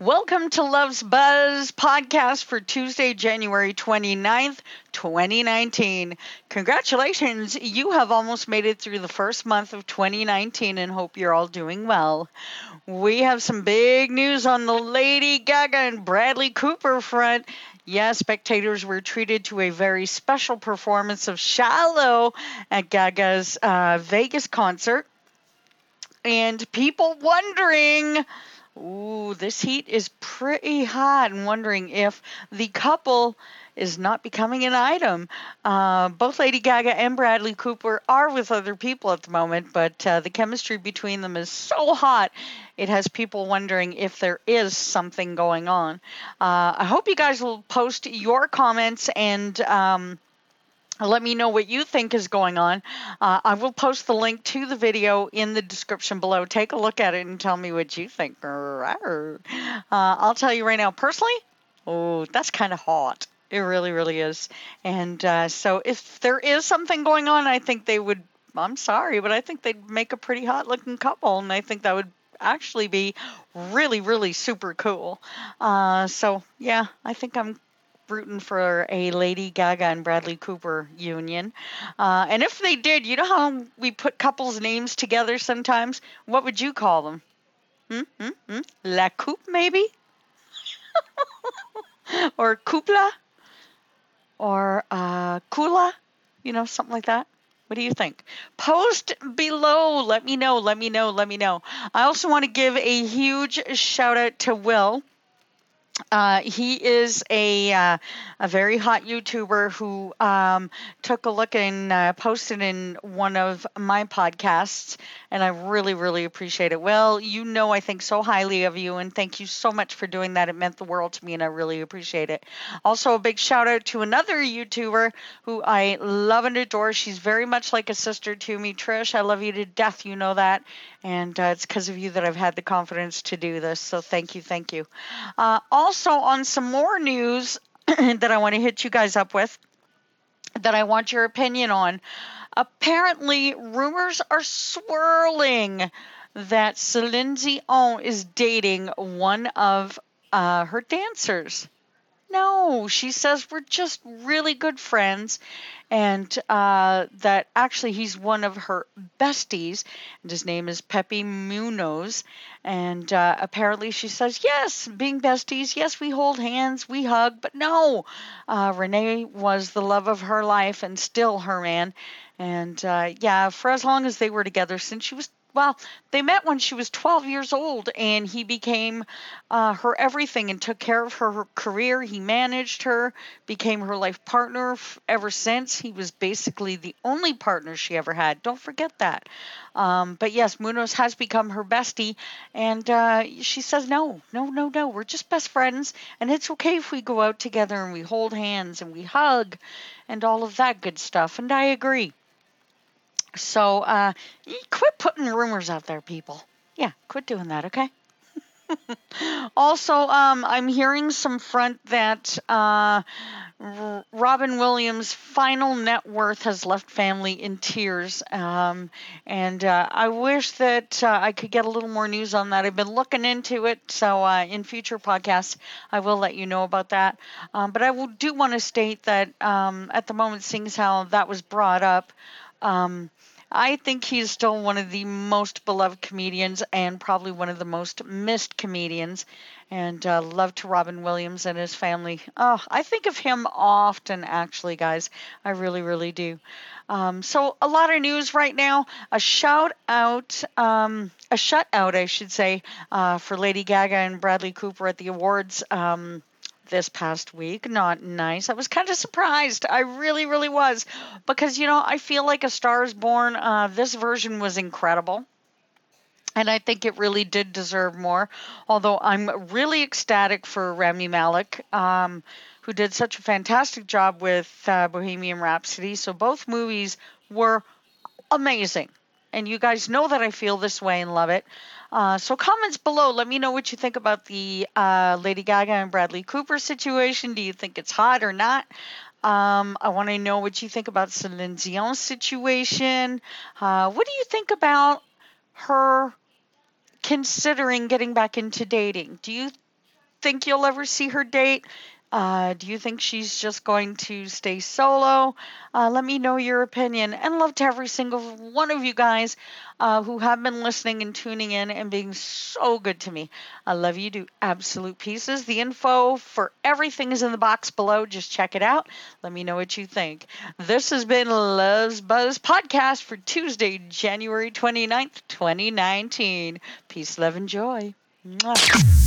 Welcome to Love's Buzz podcast for Tuesday, January 29th, 2019. Congratulations, you have almost made it through the first month of 2019 and hope you're all doing well. We have some big news on the Lady Gaga and Bradley Cooper front. Yes, spectators were treated to a very special performance of Shallow at Gaga's uh, Vegas concert. And people wondering Ooh, this heat is pretty hot. And wondering if the couple is not becoming an item. Uh, both Lady Gaga and Bradley Cooper are with other people at the moment, but uh, the chemistry between them is so hot, it has people wondering if there is something going on. Uh, I hope you guys will post your comments and. Um, let me know what you think is going on. Uh, I will post the link to the video in the description below. Take a look at it and tell me what you think. Uh, I'll tell you right now, personally, oh, that's kind of hot. It really, really is. And uh, so if there is something going on, I think they would. I'm sorry, but I think they'd make a pretty hot looking couple, and I think that would actually be really, really super cool. Uh, so yeah, I think I'm rooting for a Lady Gaga and Bradley Cooper union. Uh, and if they did, you know how we put couples' names together sometimes? What would you call them? Hmm? Hmm? Hmm? La Coupe, maybe? or Coupla? Or uh, Kula? You know, something like that. What do you think? Post below. Let me know. Let me know. Let me know. I also want to give a huge shout out to Will. Uh, he is a uh, a very hot YouTuber who um, took a look and uh, posted in one of my podcasts, and I really really appreciate it. Well, you know I think so highly of you, and thank you so much for doing that. It meant the world to me, and I really appreciate it. Also, a big shout out to another YouTuber who I love and adore. She's very much like a sister to me, Trish. I love you to death. You know that, and uh, it's because of you that I've had the confidence to do this. So thank you, thank you. Uh, also, on some more news that I want to hit you guys up with, that I want your opinion on. Apparently, rumors are swirling that Celine Dion is dating one of uh, her dancers. No, she says we're just really good friends, and uh, that actually he's one of her besties, and his name is Pepe Munoz. And uh, apparently she says, yes, being besties, yes, we hold hands, we hug, but no, uh, Rene was the love of her life and still her man. And uh, yeah, for as long as they were together, since she was well, they met when she was 12 years old, and he became uh, her everything and took care of her, her, career. He managed her, became her life partner ever since. He was basically the only partner she ever had. Don't forget that. Um, but yes, Munoz has become her bestie, and uh, she says, No, no, no, no. We're just best friends, and it's okay if we go out together and we hold hands and we hug and all of that good stuff. And I agree. So uh, quit putting rumors out there, people. Yeah, quit doing that, okay? also, um, I'm hearing some front that uh, R- Robin Williams' final net worth has left family in tears. Um, and uh, I wish that uh, I could get a little more news on that. I've been looking into it, so uh, in future podcasts, I will let you know about that. Um, but I will, do want to state that um, at the moment, seeing how that was brought up, um, I think he's still one of the most beloved comedians and probably one of the most missed comedians. And uh, love to Robin Williams and his family. Oh, I think of him often, actually, guys. I really, really do. Um, so a lot of news right now. A shout out, um, a shutout, I should say, uh, for Lady Gaga and Bradley Cooper at the awards. Um, this past week. Not nice. I was kind of surprised. I really, really was. Because, you know, I feel like A Star is Born, uh, this version was incredible. And I think it really did deserve more. Although I'm really ecstatic for Rami Malek, um, who did such a fantastic job with uh, Bohemian Rhapsody. So both movies were amazing. And you guys know that I feel this way and love it. Uh, so comments below. Let me know what you think about the uh, Lady Gaga and Bradley Cooper situation. Do you think it's hot or not? Um, I want to know what you think about Celine Dion's situation. Uh, what do you think about her considering getting back into dating? Do you think you'll ever see her date? Uh, do you think she's just going to stay solo? Uh, let me know your opinion. And love to every single one of you guys uh, who have been listening and tuning in and being so good to me. I love you to absolute pieces. The info for everything is in the box below. Just check it out. Let me know what you think. This has been Love's Buzz Podcast for Tuesday, January 29th, 2019. Peace, love, and joy. Mwah.